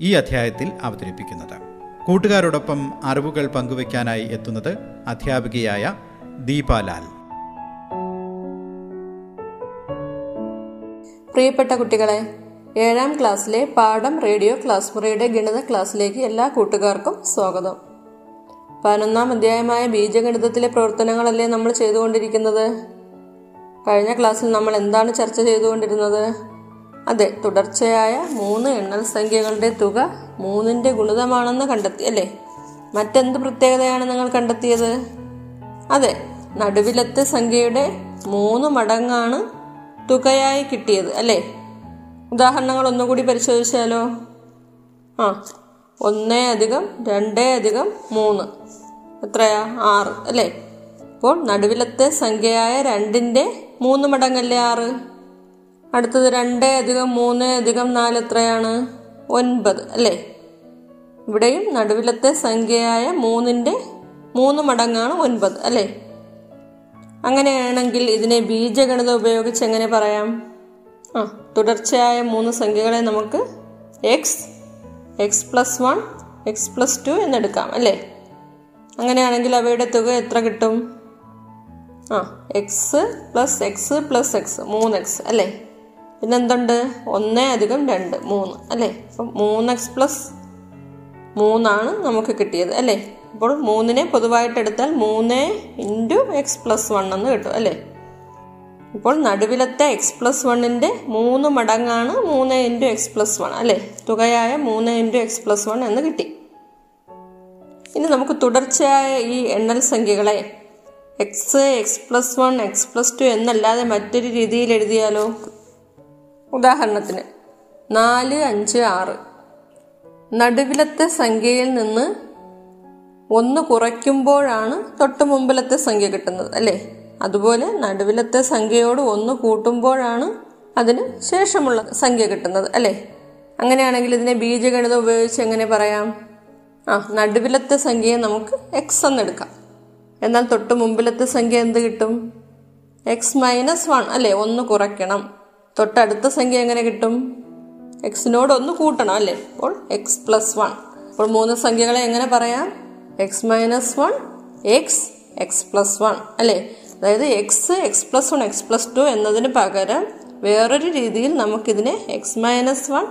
ഈ അധ്യായത്തിൽ അവതരിപ്പിക്കുന്നത്. കൂട്ടുകാരോടൊപ്പം അറിവുകൾ പങ്കുവയ്ക്കാനായി എത്തുന്നത് അധ്യാപികയായ ദീപാലാൽ. പ്രിയപ്പെട്ട കുട്ടികളെ ഏഴാം ക്ലാസ്സിലെ പാഠം റേഡിയോ ക്ലാസ് മുറിയുടെ ഗണിത ക്ലാസ്സിലേക്ക് എല്ലാ കൂട്ടുകാർക്കും സ്വാഗതം. പതിനൊന്നാം അധ്യായമായ ബീജഗണിതത്തിലെ പ്രവർത്തനങ്ങളല്ലേ നമ്മൾ ചെയ്തുകൊണ്ടിരിക്കുന്നത്? കഴിഞ്ഞ ക്ലാസ്സിൽ നമ്മൾ എന്താണ് ചർച്ച ചെയ്തുകൊണ്ടിരുന്നത്? അതെ തുടർച്ചയായ മൂന്ന് എണ്ണൽ സംഖ്യകളുടെ തുക മൂന്നിന്റെ ഗുണിതമാണെന്ന് കണ്ടെത്തി അല്ലേ? മറ്റെന്ത് പ്രത്യേകതയാണ് നിങ്ങൾ കണ്ടെത്തിയത്? അതെ നടുവിലത്തെ സംഖ്യയുടെ മൂന്ന് മടങ്ങാണ് തുകയായി കിട്ടിയത് അല്ലേ? ഉദാഹരണങ്ങൾ ഒന്നുകൂടി പരിശോധിച്ചാലോ? ആ ഒന്ന് അധികം രണ്ട് അധികം മൂന്ന്. എത്രയാ? ആറ് അല്ലേ? അപ്പോൾ നടുവിലത്തെ സംഖ്യയായ രണ്ടിന്റെ മൂന്ന് മടങ്ങല്ലേ ആറ്? അടുത്തത് രണ്ട് അധികം മൂന്ന് അധികം നാല് എത്രയാണ്? ഒൻപത് അല്ലേ? ഇവിടെയും നടുവിലത്തെ സംഖ്യയായ മൂന്നിന്റെ മൂന്ന് മടങ്ങാണ് ഒൻപത് അല്ലേ? അങ്ങനെയാണെങ്കിൽ ഇതിനെ ബീജഗണിതം ഉപയോഗിച്ച് എങ്ങനെ പറയാം? ആ തുടർച്ചയായ മൂന്ന് സംഖ്യകളെ നമുക്ക് x x plus one x plus two എന്നെടുക്കാം അല്ലേ? അങ്ങനെയാണെങ്കിൽ അവയുടെ തുക എത്ര കിട്ടും? ആ x plus x plus x മൂന്ന് എക്സ് അല്ലേ? പിന്നെന്തുണ്ട്? ഒന്ന് അധികം രണ്ട് മൂന്ന് അല്ലേ? അപ്പം മൂന്ന് എക്സ് പ്ലസ് മൂന്നാണ് നമുക്ക് കിട്ടിയത് അല്ലേ? അപ്പോൾ മൂന്നിനെ പൊതുവായിട്ട് എടുത്താൽ മൂന്ന് ഇന്റു എക്സ് പ്ലസ് വൺ എന്ന് കിട്ടും അല്ലേ? ഇപ്പോൾ നടുവിലത്തെ എക്സ് പ്ലസ് വണ്ണിന്റെ മൂന്ന് മടങ്ങാണ് മൂന്ന് ഇന്റു എക്സ് പ്ലസ് വൺ അല്ലേ? തുകയായ മൂന്ന് ഇന്റു എക്സ് പ്ലസ് വൺ എന്ന് കിട്ടി. ഇനി നമുക്ക് തുടർച്ചയായ ഈ എണ്ണൽ സംഖ്യകളെ x x plus one x plus two എന്നല്ലാതെ മറ്റൊരു രീതിയിൽ എഴുതിയാലോ? ഉദാഹരണത്തിന് നാല് അഞ്ച് ആറ്. നടുവിലത്തെ സംഖ്യയിൽ നിന്ന് ഒന്ന് കുറയ്ക്കുമ്പോഴാണ് തൊട്ട് മുമ്പിലത്തെ സംഖ്യ കിട്ടുന്നത് അല്ലേ? അതുപോലെ നടുവിലത്തെ സംഖ്യയോട് ഒന്ന് കൂട്ടുമ്പോഴാണ് അതിന് ശേഷമുള്ള സംഖ്യ കിട്ടുന്നത് അല്ലേ? അങ്ങനെയാണെങ്കിൽ ഇതിനെ ബീജഗണിതം ഉപയോഗിച്ച് എങ്ങനെ പറയാം? ആ നടുവിലത്തെ സംഖ്യയെ നമുക്ക് എക്സ് എന്നെടുക്കാം. എന്നാൽ തൊട്ട് മുമ്പിലത്തെ സംഖ്യ എന്ത് കിട്ടും? എക്സ് മൈനസ് വൺ അല്ലേ? ഒന്ന് കുറയ്ക്കണം. തൊട്ടടുത്ത സംഖ്യ എങ്ങനെ കിട്ടും? എക്സിനോട് ഒന്ന് കൂട്ടണം അല്ലേ? അപ്പോൾ എക്സ് പ്ലസ് വൺ അപ്പോൾ മൂന്ന് സംഖ്യകളെ എങ്ങനെ പറയാം? X minus one x x plus one അല്ലേ? അതായത് x x plus one x plus two എന്നതിന് പകരം വേറൊരു രീതിയിൽ നമുക്കിതിനെ x minus one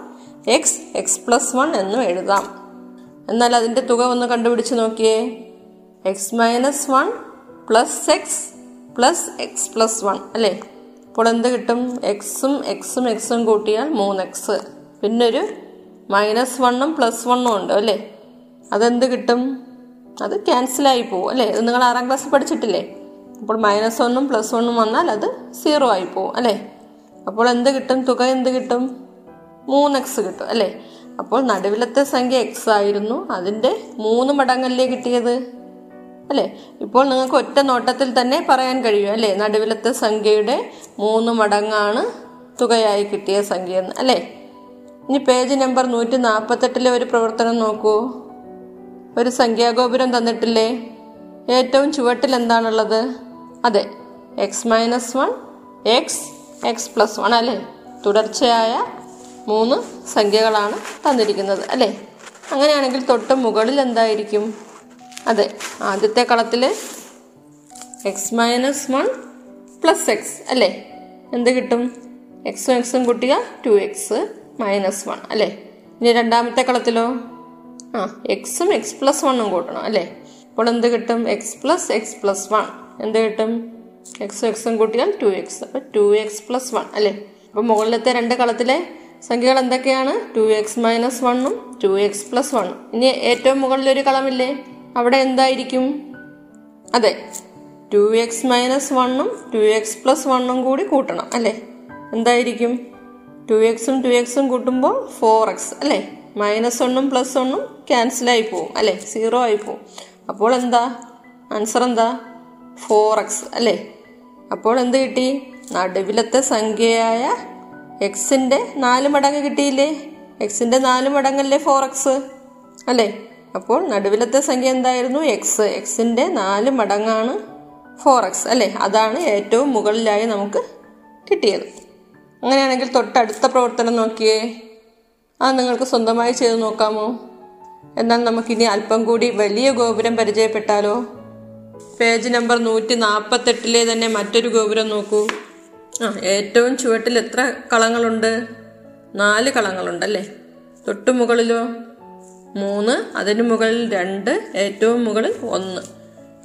x x plus one എന്നും എഴുതാം. എന്നാൽ അതിന്റെ തുക ഒന്ന് കണ്ടുപിടിച്ച് നോക്കിയേ. X minus one plus x plus x plus one അല്ലേ? അപ്പോൾ എന്ത് കിട്ടും? എക്സും എക്സും എക്സും കൂട്ടിയാൽ മൂന്ന് എക്സ് പിന്നെ ഒരു മൈനസ് വണ്ണും പ്ലസ് വണ്ണും ഉണ്ട് അല്ലേ? അതെന്ത് കിട്ടും? അത് ക്യാൻസലായി പോകും അല്ലേ? ഇത് നിങ്ങൾ ആറാം ക്ലാസ്സിൽ പഠിച്ചിട്ടില്ലേ? അപ്പോൾ മൈനസ് വണ്ണും പ്ലസ് വണ്ണും വന്നാൽ അത് സീറോ ആയി പോകും അല്ലേ? അപ്പോൾ എന്ത് കിട്ടും? തുക എന്ത് കിട്ടും? മൂന്ന് എക്സ് കിട്ടും അല്ലേ? അപ്പോൾ നടുവിലത്തെ സംഖ്യ എക്സ് ആയിരുന്നു. അതിന്റെ മൂന്ന് മടങ്ങല്ലേ കിട്ടിയത്? അല്ലേ? ഇപ്പോൾ നിങ്ങൾക്ക് ഒറ്റ നോട്ടത്തിൽ തന്നെ പറയാൻ കഴിയും അല്ലേ? നടുവിലത്തെ സംഖ്യയുടെ മൂന്ന് മടങ്ങാണ് തുകയായി കിട്ടിയ സംഖ്യ എന്ന് അല്ലേ? ഇനി പേജ് നമ്പർ നൂറ്റി നാൽപ്പത്തെട്ടിലെ ഒരു പ്രവർത്തനം നോക്കൂ. ഒരു സംഖ്യാഗോപുരം തന്നിട്ടില്ലേ? ഏറ്റവും ചുവട്ടിൽ എന്താണുള്ളത്? അതെ x minus one x x plus one അല്ലേ? തുടർച്ചയായ മൂന്ന് സംഖ്യകളാണ് തന്നിരിക്കുന്നത് അല്ലേ? അങ്ങനെയാണെങ്കിൽ തൊട്ട് മുകളിൽ എന്തായിരിക്കും? അതെ ആദ്യത്തെ കളത്തിൽ x minus one plus x അല്ലേ? എന്ത് കിട്ടും? എക്സും എക്സും കൂട്ടിയ ടു എക്സ് മൈനസ് വൺ അല്ലേ? ഇനി രണ്ടാമത്തെ കളത്തിലോ? ആ എക്സും എക്സ് പ്ലസ് വണ്ണും കൂട്ടണം അല്ലേ? അപ്പോൾ എന്ത് കിട്ടും? X plus x plus one എന്ത് കിട്ടും? എക്സും എക്സും കൂട്ടിയാൽ ടു എക്സ് അപ്പോൾ ടു എക്സ് പ്ലസ് വൺ അല്ലേ? അപ്പോൾ മുകളിലത്തെ രണ്ട് കളത്തിലെ സംഖ്യകൾ എന്തൊക്കെയാണ്? ടു എക്സ് മൈനസ് വണ്ണും ടു എക്സ് പ്ലസ് വണ്ണും ഇനി ഏറ്റവും മുകളിലൊരു കളമില്ലേ? അവിടെ എന്തായിരിക്കും? അതെ ടു എക്സ് മൈനസ് വണ്ണും ടു എക്സ് പ്ലസ് വണ്ണും കൂടി കൂട്ടണം അല്ലേ? എന്തായിരിക്കും? ടു എക്സും ടു എക്സും കൂട്ടുമ്പോൾ ഫോർ എക്സ് അല്ലേ? മൈനസ് ഒന്നും പ്ലസ് ഒന്നും ക്യാൻസലായി പോവും അല്ലേ? സീറോ ആയി പോവും. അപ്പോൾ എന്താ? ആൻസർ എന്താ? ഫോർ എക്സ് അല്ലേ? അപ്പോൾ എന്ത് കിട്ടി? നടുവിലത്തെ സംഖ്യയായ എക്സിന്റെ നാല് മടങ്ങ് കിട്ടിയില്ലേ? എക്സിന്റെ നാല് മടങ്ങല്ലേ ഫോർ എക്സ് അല്ലേ? അപ്പോൾ നടുവിലത്തെ സംഖ്യ എന്തായിരുന്നു? എക്സ് എക്സിന്റെ നാല് മടങ്ങാണ് ഫോർ എക്സ് അല്ലേ? അതാണ് ഏറ്റവും മുകളിലായി നമുക്ക് കിട്ടിയത്. അങ്ങനെയാണെങ്കിൽ തൊട്ടടുത്ത പ്രവർത്തനം നോക്കിയേ. ആ നിങ്ങൾക്ക് സ്വന്തമായി ചെയ്ത് നോക്കാമോ? എന്നാൽ നമുക്കിനി അല്പം കൂടി വലിയ ഗോപുരം പരിചയപ്പെട്ടാലോ? പേജ് നമ്പർ നൂറ്റി നാൽപ്പത്തെട്ടിലെ തന്നെ മറ്റൊരു ഗോപുരം നോക്കൂ. ആ ഏറ്റവും ചുവട്ടിൽ എത്ര കളങ്ങളുണ്ട്? നാല് കളങ്ങളുണ്ടല്ലേ? തൊട്ടു മുകളിലോ മൂന്ന് അതിന് മുകളിൽ രണ്ട് ഏറ്റവും മുകളിൽ ഒന്ന്.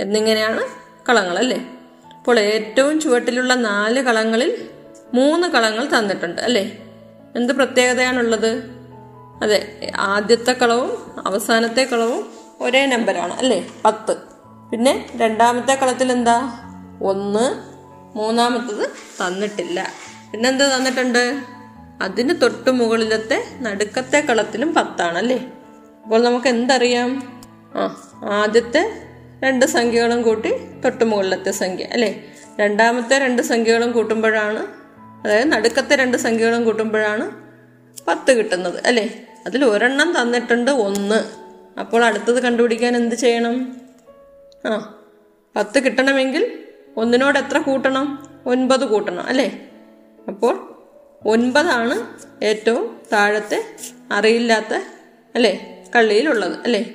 എന്നിങ്ങനെയാണ് കളങ്ങൾ അല്ലേ അപ്പോൾ ഏറ്റവും ചുവട്ടിലുള്ള നാല് കളങ്ങളിൽ മൂന്ന് കളങ്ങൾ തന്നിട്ടുണ്ട് അല്ലേ? എന്ത് പ്രത്യേകതയാണുള്ളത്? അതെ ആദ്യത്തെ കളവും അവസാനത്തെ കളവും ഒരേ നമ്പറാണ് അല്ലേ? പത്ത്. പിന്നെ രണ്ടാമത്തെ കളത്തിൽ എന്താ? ഒന്ന്. മൂന്നാമത്തത് തന്നിട്ടില്ല. പിന്നെന്ത് തന്നിട്ടുണ്ട്? അതിന് തൊട്ട് മുകളിലത്തെ നടുക്കത്തെ കളത്തിലും പത്താണ് അല്ലേ? അപ്പോൾ നമുക്ക് എന്തറിയാം ആ ആദ്യത്തെ രണ്ട് സംഖ്യകളും കൂട്ടി തൊട്ട് മുകളിലത്തെ സംഖ്യ അല്ലേ? രണ്ടാമത്തെ രണ്ട് സംഖ്യകളും കൂട്ടുമ്പോഴാണ് അതായത് നടുക്കത്തെ രണ്ട് സംഖ്യകളും കൂട്ടുമ്പോഴാണ് പത്ത് കിട്ടുന്നത് അല്ലേ? അതിൽ ഒരെണ്ണം തന്നിട്ടുണ്ട് ഒന്ന്. അപ്പോൾ അടുത്തത് കണ്ടുപിടിക്കാൻ എന്ത് ചെയ്യണം? ആ പത്ത് കിട്ടണമെങ്കിൽ ഒന്നിനോട് എത്ര കൂട്ടണം? ഒൻപത് കൂട്ടണം അല്ലേ? അപ്പോൾ ഒൻപതാണ് ഏറ്റവും താഴത്തെ അറിയില്ലാത്ത അല്ലേ? കള്ളിയിലുള്ളത് അല്ലേ?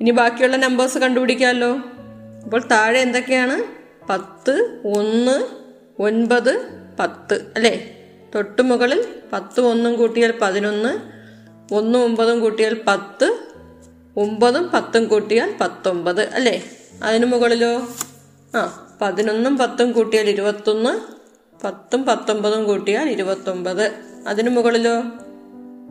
ഇനി ബാക്കിയുള്ള നമ്പേഴ്സ് കണ്ടുപിടിക്കാമല്ലോ. അപ്പോൾ താഴെ എന്തൊക്കെയാണ്? പത്ത് ഒന്ന് ഒൻപത് പത്ത് അല്ലേ? തൊട്ട് മുകളിൽ പത്ത് ഒന്നും കൂട്ടിയാൽ പതിനൊന്ന് ഒന്നും ഒമ്പതും കൂട്ടിയാൽ പത്ത് ഒമ്പതും പത്തും കൂട്ടിയാൽ പത്തൊമ്പത് അല്ലേ? അതിന് മുകളിലോ? ആ പതിനൊന്നും പത്തും കൂട്ടിയാൽ ഇരുപത്തൊന്ന് പത്തും പത്തൊമ്പതും കൂട്ടിയാൽ ഇരുപത്തൊമ്പത്. അതിന് മുകളിലോ?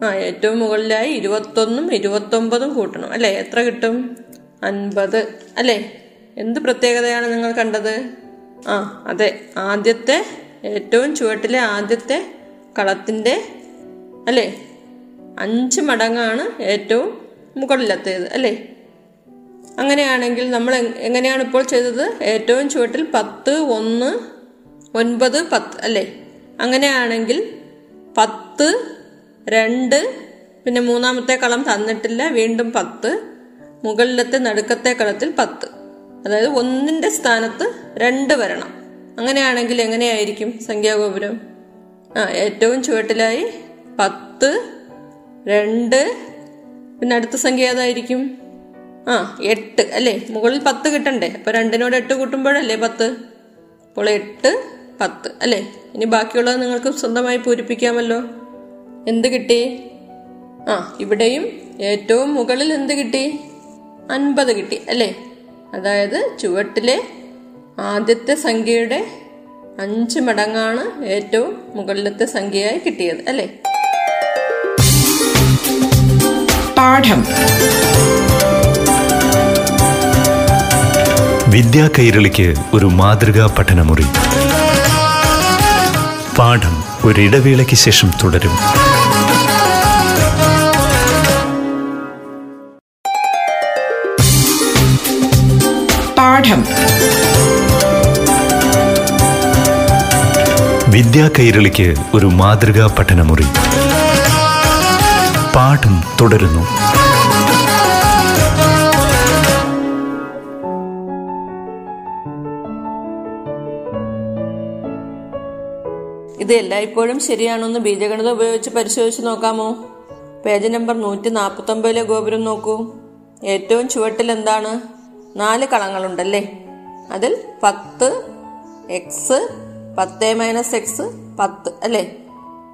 ആ ഏറ്റവും മുകളിലായി ഇരുപത്തൊന്നും ഇരുപത്തൊമ്പതും കൂട്ടണം. അല്ലേ? എത്ര കിട്ടും? അൻപത്. അല്ലേ? എന്ത് പ്രത്യേകതയാണ് നിങ്ങൾ കണ്ടത്? ആ അതെ. ആദ്യത്തെ ഏറ്റവും ചുവട്ടിലെ ആദ്യത്തെ കളത്തിന്റെ അല്ലേ? അഞ്ച് മടങ്ങാണ് ഏറ്റവും മുകളിലത്തേത്. അല്ലേ? അങ്ങനെയാണെങ്കിൽ നമ്മൾ എങ്ങനെയാണ് ഇപ്പോൾ ചെയ്തത്? ഏറ്റവും ചുവട്ടിൽ പത്ത് ഒന്ന് ഒൻപത് പത്ത്. അല്ലേ? അങ്ങനെയാണെങ്കിൽ പത്ത് രണ്ട് പിന്നെ മൂന്നാമത്തെ കളം തന്നിട്ടില്ല വീണ്ടും പത്ത്. മുകളിലത്തെ നടുക്കത്തെ കളത്തിൽ പത്ത്. അതായത് ഒന്നിന്റെ സ്ഥാനത്ത് രണ്ട് വരണം. അങ്ങനെയാണെങ്കിൽ എങ്ങനെയായിരിക്കും സംഖ്യാഗോപുരം? ആ ഏറ്റവും ചുവട്ടിലായി പത്ത് രണ്ട്. പിന്നെ അടുത്ത സംഖ്യ ഏതായിരിക്കും? ആ എട്ട്. അല്ലേ? മുകളിൽ പത്ത് കിട്ടണ്ടേ? അപ്പോൾ രണ്ടിനോട് എട്ട് കൂട്ടുമ്പോഴല്ലേ പത്ത്? അപ്പോൾ എട്ട് പത്ത്. അല്ലേ? ഇനി ബാക്കിയുള്ളത് നിങ്ങൾക്ക് സ്വന്തമായി പൂരിപ്പിക്കാമല്ലോ. എന്ത് കിട്ടി? ആ ഇവിടെയും ഏറ്റവും മുകളിൽ എന്ത് കിട്ടി? അൻപത് കിട്ടി അല്ലേ? അതായത് ചുവട്ടിലെ ആദ്യത്തെ സംഖ്യയുടെ അഞ്ച് മടങ്ങാണ് ഏറ്റവും മുകളിലത്തെ സംഖ്യയായി കിട്ടിയത് അല്ലേ? പാഠം. വിദ്യാ കൈരളിക്ക് ഒരു മാതൃകാ പഠനമുറി. പാഠം ഒരിടവേളയ്ക്ക് ശേഷം തുടരും. പാഠം. വിദ്യാ കൈരളിക്ക് ഒരു മാതൃകാ പഠനമുറി. പാഠം തുടരുന്നു. ഇത് എല്ലായ്പ്പോഴും ശരിയാണെന്ന് ബീജഗണിതം ഉപയോഗിച്ച് പരിശോധിച്ച് നോക്കാമോ? പേജ് നമ്പർ നൂറ്റി നാൽപ്പത്തൊമ്പതിലെ ഗോപുരം നോക്കൂ. ഏറ്റവും ചുവട്ടിൽ എന്താണ്? നാല് കളങ്ങളുണ്ടല്ലേ? അതിൽ പത്ത് എക്സ് പത്ത് മൈനസ് എക്സ് പത്ത് അല്ലേ?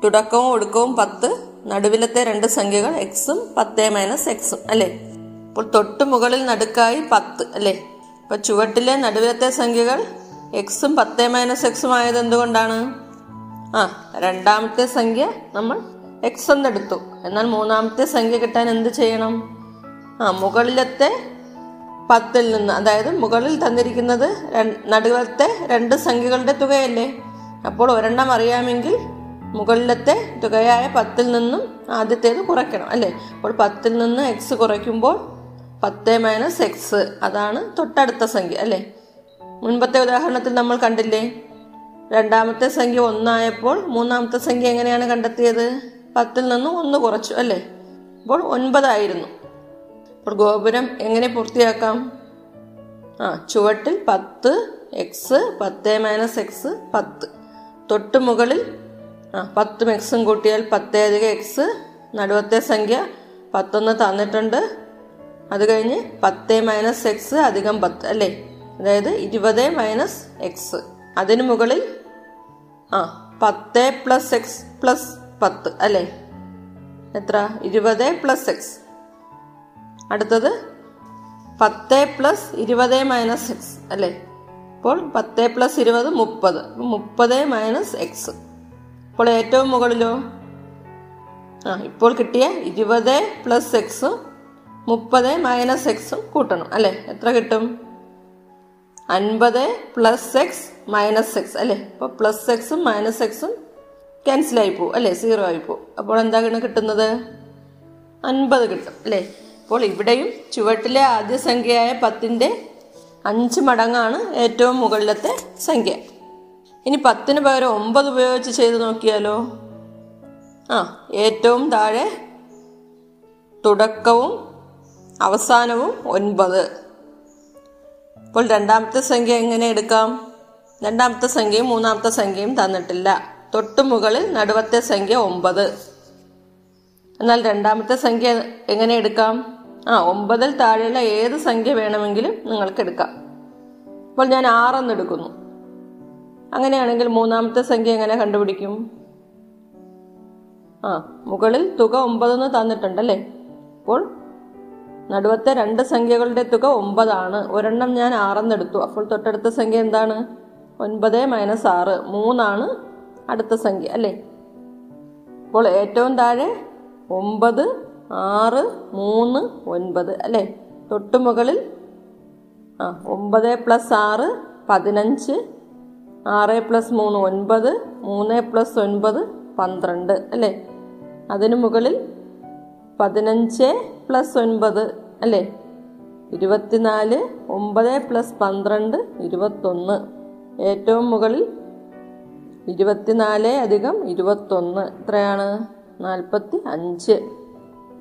തുടക്കവും ഒടുക്കവും പത്ത് നടുവിലത്തെ രണ്ട് സംഖ്യകൾ എക്സും പത്ത് മൈനസ് എക്സും അല്ലേ? അപ്പോൾ തൊട്ട് മുകളിൽ നടുക്കായി പത്ത് അല്ലേ? അപ്പോൾ ചുവട്ടിലെ നടുവിലത്തെ സംഖ്യകൾ എക്സും പത്ത് മൈനസ് എക്സും ആയത് എന്തുകൊണ്ടാണ്? ആ രണ്ടാമത്തെ സംഖ്യ നമ്മൾ എക്സ് എന്നെടുത്തു. എന്നാൽ മൂന്നാമത്തെ സംഖ്യ കിട്ടാൻ എന്ത് ചെയ്യണം? ആ മുകളിലത്തെ പത്തിൽ നിന്ന് അതായത് മുകളിൽ തന്നിരിക്കുന്നത് നടുവത്തെ രണ്ട് സംഖ്യകളുടെ തുകയല്ലേ? അപ്പോൾ ഒരെണ്ണം അറിയാമെങ്കിൽ മുകളിലത്തെ തുകയായ പത്തിൽ നിന്നും ആദ്യത്തേത് കുറയ്ക്കണം അല്ലേ? അപ്പോൾ പത്തിൽ നിന്ന് എക്സ് കുറയ്ക്കുമ്പോൾ പത്ത് മൈനസ് എക്സ് അതാണ് തൊട്ടടുത്ത സംഖ്യ അല്ലേ? മുൻപത്തെ ഉദാഹരണത്തിൽ നമ്മൾ കണ്ടില്ലേ? രണ്ടാമത്തെ സംഖ്യ ഒന്നായപ്പോൾ മൂന്നാമത്തെ സംഖ്യ എങ്ങനെയാണ് കണ്ടെത്തിയത്? പത്തിൽ നിന്നും ഒന്ന് കുറച്ചു അല്ലേ? അപ്പോൾ ഒൻപതായിരുന്നു. അപ്പോൾ ഗോപുരം എങ്ങനെ പൂർത്തിയാക്കാം? ആ ചുവട്ടിൽ പത്ത് എക്സ് പത്ത് മൈനസ് എക്സ് പത്ത്. തൊട്ട് മുകളിൽ ആ പത്തും എക്സും കൂട്ടിയാൽ പത്തേ അധികം എക്സ് നടുവത്തെ സംഖ്യ പത്തൊന്ന് തന്നിട്ടുണ്ട്. അത് കഴിഞ്ഞ് പത്ത് മൈനസ് എക്സ് അധികം പത്ത് അല്ലേ? അതായത് ഇരുപത് മൈനസ് എക്സ് അതിന് മുകളിൽ ആ പത്ത് പ്ലസ് എക്സ് പ്ലസ് പത്ത് അല്ലേ? എത്ര? ഇരുപത് പ്ലസ് എക്സ് അടുത്തത് പത്ത് പ്ലസ് ഇരുപത് മൈനസ് എക്സ് അല്ലേ? അപ്പോൾ പത്ത് പ്ലസ് ഇരുപത് മുപ്പത്. മുപ്പത് മൈനസ് എക്സ്. ഇപ്പോൾ ഏറ്റവും മുകളിലോ? ആ ഇപ്പോൾ കിട്ടിയ ഇരുപത് പ്ലസ് എക്സും മുപ്പത് മൈനസ് എക്സും കൂട്ടണം അല്ലേ? എത്ര കിട്ടും? അൻപത് പ്ലസ് എക്സ് മൈനസ് എക്സ് അല്ലേ? അപ്പോൾ പ്ലസ് എക്സും മൈനസ് എക്സും ക്യാൻസൽ ആയി പോകും അല്ലേ? സീറോ ആയി പോകും അപ്പോൾ എന്താണ് കിട്ടുന്നത്? അൻപത് കിട്ടും അല്ലേ? അപ്പോൾ ഇവിടെയും ചുവട്ടിലെ ആദ്യ സംഖ്യയായ പത്തിന്റെ അഞ്ച് മടങ്ങാണ് ഏറ്റവും മുകളിലത്തെ സംഖ്യ. ഇനി പത്തിന് പകരം ഒമ്പത് ഉപയോഗിച്ച് ചെയ്ത് നോക്കിയാലോ? ആ ഏറ്റവും താഴെ തുടക്കവും അവസാനവും ഒൻപത്. അപ്പോൾ രണ്ടാമത്തെ സംഖ്യ എങ്ങനെ എടുക്കാം? രണ്ടാമത്തെ സംഖ്യയും മൂന്നാമത്തെ സംഖ്യയും തന്നിട്ടില്ല. തൊട്ടു മുകളിൽ നടുവത്തെ സംഖ്യ ഒമ്പത്. എന്നാൽ രണ്ടാമത്തെ സംഖ്യ എങ്ങനെ എടുക്കാം? ആ ഒമ്പതിൽ താഴെയുള്ള ഏത് സംഖ്യ വേണമെങ്കിലും നിങ്ങൾക്ക് എടുക്കാം. അപ്പോൾ ഞാൻ ആറെന്ന് എടുക്കുന്നു. അങ്ങനെയാണെങ്കിൽ മൂന്നാമത്തെ സംഖ്യ എങ്ങനെ കണ്ടുപിടിക്കും? ആ മുകളിൽ തുക ഒമ്പതെന്ന് തന്നിട്ടുണ്ടല്ലേ? അപ്പോൾ നടുവത്തെ രണ്ട് സംഖ്യകളുടെ തുക ഒമ്പതാണ്. ഒരെണ്ണം ഞാൻ ആറെന്നെടുത്തു അപ്പോൾ തൊട്ടടുത്ത സംഖ്യ എന്താണ്? ഒൻപത് മൈനസ് ആറ്. മൂന്നാണ് അടുത്ത സംഖ്യ അല്ലേ? അപ്പോൾ ഏറ്റവും താഴെ ഒമ്പത് ആറ് മൂന്ന് ഒൻപത് അല്ലേ? തൊട്ടുമുകളിൽ ആ ഒമ്പത് പ്ലസ് ആറ് പതിനഞ്ച് ആറ് പ്ലസ് മൂന്ന് ഒൻപത് മൂന്ന് പ്ലസ് ഒൻപത് പന്ത്രണ്ട് അല്ലേ? അതിനു മുകളിൽ പതിനഞ്ച് പ്ലസ് ഒൻപത് അല്ലേ? ഇരുപത്തിനാല് ഒമ്പത് പ്ലസ് പന്ത്രണ്ട് ഇരുപത്തൊന്ന്. ഏറ്റവും മുകളിൽ ഇരുപത്തിനാല് അധികം ഇരുപത്തൊന്ന്. എത്രയാണ്? നാൽപ്പത്തി അഞ്ച്.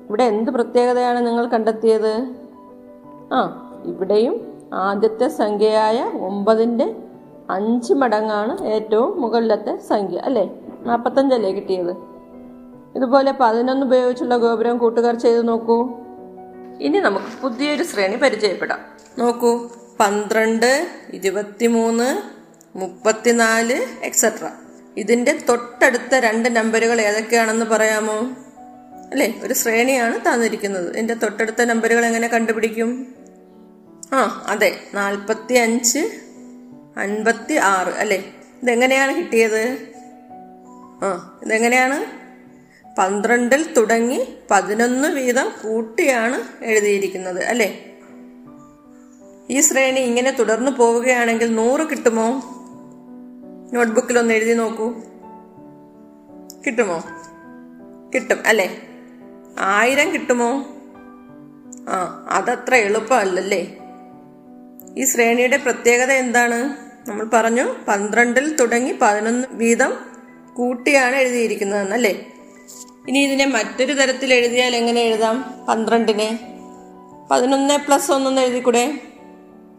ഇവിടെ എന്ത് പ്രത്യേകതയാണ് നിങ്ങൾ കണ്ടെത്തിയത്? ആ ഇവിടെയും ആദ്യത്തെ സംഖ്യയായ ഒമ്പതിന്റെ അഞ്ച് മടങ്ങാണ് ഏറ്റവും മുകളിലത്തെ സംഖ്യ അല്ലേ? നാൽപ്പത്തഞ്ചല്ലേ കിട്ടിയത്? ഇതുപോലെ പതിനൊന്ന് ഉപയോഗിച്ചുള്ള ഗോപുരം കൂട്ടുകാർ ചെയ്ത് നോക്കൂ. ഇനി നമുക്ക് പുതിയൊരു ശ്രേണി പരിചയപ്പെടാം. നോക്കൂ. പന്ത്രണ്ട് ഇരുപത്തിമൂന്ന് മുപ്പത്തിനാല് എക്സെട്ര ഇതിന്റെ തൊട്ടടുത്ത രണ്ട് നമ്പറുകൾ ഏതൊക്കെയാണെന്ന് പറയാമോ? അല്ലേ? ഒരു ശ്രേണിയാണ് തന്നിരിക്കുന്നത്. ഇതിന്റെ തൊട്ടടുത്ത നമ്പറുകൾ എങ്ങനെ കണ്ടുപിടിക്കും? ആ അതെ. നാൽപ്പത്തി അഞ്ച് അൻപത്തി ആറ് അല്ലേ? ഇതെങ്ങനെയാണ് കിട്ടിയത്? ആ ഇതെങ്ങനെയാണ്? പന്ത്രണ്ടിൽ തുടങ്ങി പതിനൊന്ന് വീതം കൂട്ടിയാണ് എഴുതിയിരിക്കുന്നത് അല്ലേ? ഈ ശ്രേണി ഇങ്ങനെ തുടർന്നു പോവുകയാണെങ്കിൽ നൂറ് കിട്ടുമോ? നോട്ട്ബുക്കിൽ ഒന്ന് എഴുതി നോക്കൂ. കിട്ടുമോ? കിട്ടും അല്ലേ? ആയിരം കിട്ടുമോ? ആ അതത്ര എളുപ്പമല്ലല്ലേ? ഈ ശ്രേണിയുടെ പ്രത്യേകത എന്താണ്? നമ്മൾ പറഞ്ഞു പന്ത്രണ്ടിൽ തുടങ്ങി പതിനൊന്ന് വീതം കൂട്ടിയാണ് എഴുതിയിരിക്കുന്നതെന്നല്ലേ? ഇനി ഇതിനെ മറ്റൊരു തരത്തിൽ എഴുതിയാൽ എങ്ങനെ എഴുതാം? പന്ത്രണ്ടിനെ. പതിനൊന്ന് പ്ലസ് ഒന്നെന്ന് എഴുതിക്കൂടെ?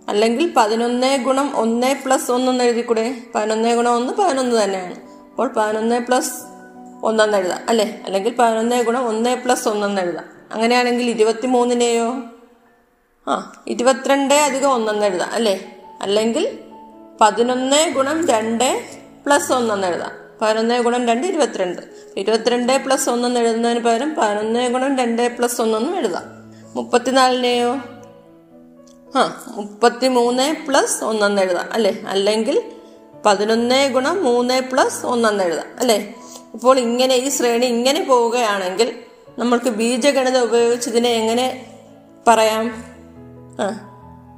അല്ലെങ്കിൽ പതിനൊന്ന് ഗുണം ഒന്ന് പ്ലസ് ഒന്നെന്ന് എഴുതിക്കൂടെ? പതിനൊന്ന് ഗുണം ഒന്ന് പതിനൊന്ന് തന്നെയാണ്. അപ്പോൾ പതിനൊന്ന് പ്ലസ് ഒന്നെന്ന് എഴുതാം. അല്ലേ? അല്ലെങ്കിൽ പതിനൊന്ന് ഗുണം ഒന്ന് പ്ലസ് ഒന്നെന്ന് എഴുതാം. അങ്ങനെയാണെങ്കിൽ ഇരുപത്തി മൂന്നിനെയോ ആ ഇരുപത്തിരണ്ട് അധികം ഒന്നെന്ന് എഴുതാം. അല്ലേ? അല്ലെങ്കിൽ പതിനൊന്ന് ഗുണം രണ്ട് പ്ലസ് ഒന്നെന്ന് എഴുതാം. പതിനൊന്ന് ഗുണം രണ്ട് ഇരുപത്തിരണ്ട്. ഇരുപത്തിരണ്ട് പ്ലസ് ഒന്നെന്ന് എഴുതുന്നതിന് പകരം പതിനൊന്ന് ഗുണം രണ്ട് പ്ലസ് ഒന്നെന്നും എഴുതാം. മുപ്പത്തിനാലിനെയോ? ആ മുപ്പത്തി മൂന്ന് പ്ലസ് ഒന്നെന്ന് എഴുതാം. അല്ലേ? അല്ലെങ്കിൽ പതിനൊന്ന് ഗുണം മൂന്ന് പ്ലസ് ഒന്നെന്ന് എഴുതാം. അല്ലേ? ഇപ്പോൾ ഇങ്ങനെ ഈ ശ്രേണി ഇങ്ങനെ പോവുകയാണെങ്കിൽ നമ്മൾക്ക് ബീജഗണിതം ഉപയോഗിച്ച് ഇതിനെ എങ്ങനെ പറയാം? ആ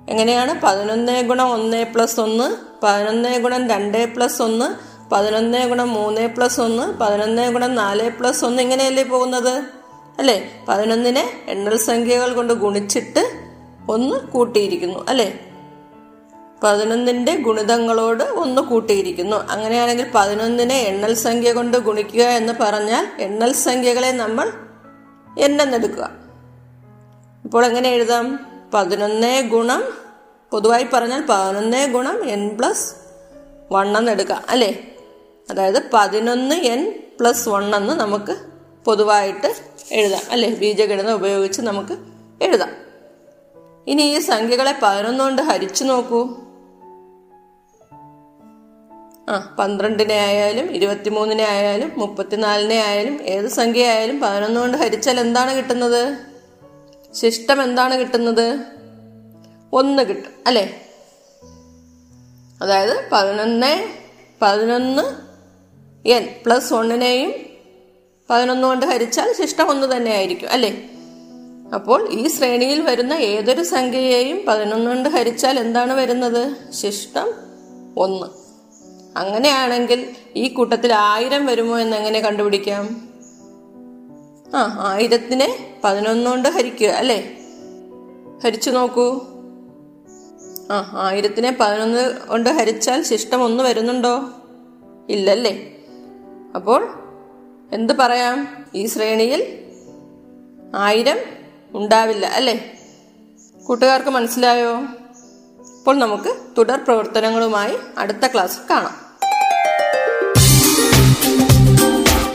എങ്ങനെയാണ്? പതിനൊന്ന് ഗുണം ഒന്ന് പ്ലസ് ഒന്ന് പതിനൊന്ന് ഗുണം രണ്ട് പ്ലസ് ഒന്ന് പതിനൊന്ന് ഗുണം മൂന്ന് പ്ലസ് ഒന്ന് പതിനൊന്ന് ഗുണം നാല് പ്ലസ് ഒന്ന് ഇങ്ങനെയല്ലേ പോകുന്നത്? അല്ലേ? പതിനൊന്നിനെ എണ്ണൽ സംഖ്യകൾ കൊണ്ട് ഗുണിച്ചിട്ട് ഒന്ന് കൂട്ടിയിരിക്കുന്നു. അല്ലേ? പതിനൊന്നിന്റെ ഗുണിതങ്ങളോട് ഒന്ന് കൂട്ടിയിരിക്കുന്നു. അങ്ങനെയാണെങ്കിൽ പതിനൊന്നിനെ എണ്ണൽ സംഖ്യ കൊണ്ട് ഗുണിക്കുക എന്ന് പറഞ്ഞാൽ എണ്ണൽ സംഖ്യകളെ നമ്മൾ എണ്ണെന്നെടുക്കുക. ഇപ്പോൾ എങ്ങനെ എഴുതാം? പതിനൊന്ന് ഗുണം പൊതുവായി പറഞ്ഞാൽ പതിനൊന്ന് ഗുണം എൻ പ്ലസ് വൺ എന്ന് എടുക്കാം അല്ലേ? അതായത് പതിനൊന്ന് എൻ പ്ലസ് വൺ എന്ന് നമുക്ക് പൊതുവായിട്ട് എഴുതാം അല്ലേ? ബീജഗണിതം ഉപയോഗിച്ച് നമുക്ക് എഴുതാം. ഇനി ഈ സംഖ്യകളെ പതിനൊന്ന് കൊണ്ട് ഹരിച്ചു നോക്കൂ. ആ. പന്ത്രണ്ടിനെ ആയാലും ഇരുപത്തിമൂന്നിനെ ആയാലും മുപ്പത്തിനാലിനെ ആയാലും ഏത് സംഖ്യ ആയാലും പതിനൊന്ന് കൊണ്ട് ഹരിച്ചാൽ എന്താണ് കിട്ടുന്നത്? ശിഷ്ടം എന്താണ് കിട്ടുന്നത്? ഒന്ന് കിട്ടും അല്ലേ? അതായത് പതിനൊന്ന് പതിനൊന്ന് എൻ പ്ലസ് ഒന്നിനെയും പതിനൊന്ന് കൊണ്ട് ഹരിച്ചാൽ ശിഷ്ടം ഒന്ന് തന്നെ ആയിരിക്കും അല്ലേ? അപ്പോൾ ഈ ശ്രേണിയിൽ വരുന്ന ഏതൊരു സംഖ്യയെയും പതിനൊന്ന് കൊണ്ട് ഹരിച്ചാൽ എന്താണ് വരുന്നത്? ശിഷ്ടം ഒന്ന്. അങ്ങനെയാണെങ്കിൽ ഈ കൂട്ടത്തിൽ ആയിരം വരുമോ എന്ന് എങ്ങനെ കണ്ടുപിടിക്കാം? ആ ആയിരത്തിനെ പതിനൊന്നുകൊണ്ട് ഹരിക്കുക അല്ലേ? ഹരിച്ചു നോക്കൂ. ആ ആയിരത്തിനെ പതിനൊന്ന് കൊണ്ട് ഹരിച്ചാൽ ശിഷ്ടം ഒന്ന് വരുന്നുണ്ടോ? ഇല്ലല്ലേ. അപ്പോൾ എന്ത് പറയാം? ഈ ശ്രേണിയിൽ ആയിരം ഉണ്ടാവില്ല അല്ലേ? കൂട്ടുകാർക്ക് മനസ്സിലായോ? അപ്പോൾ നമുക്ക് തുടർ പ്രവർത്തനങ്ങളുമായി അടുത്ത ക്ലാസ് കാണാം.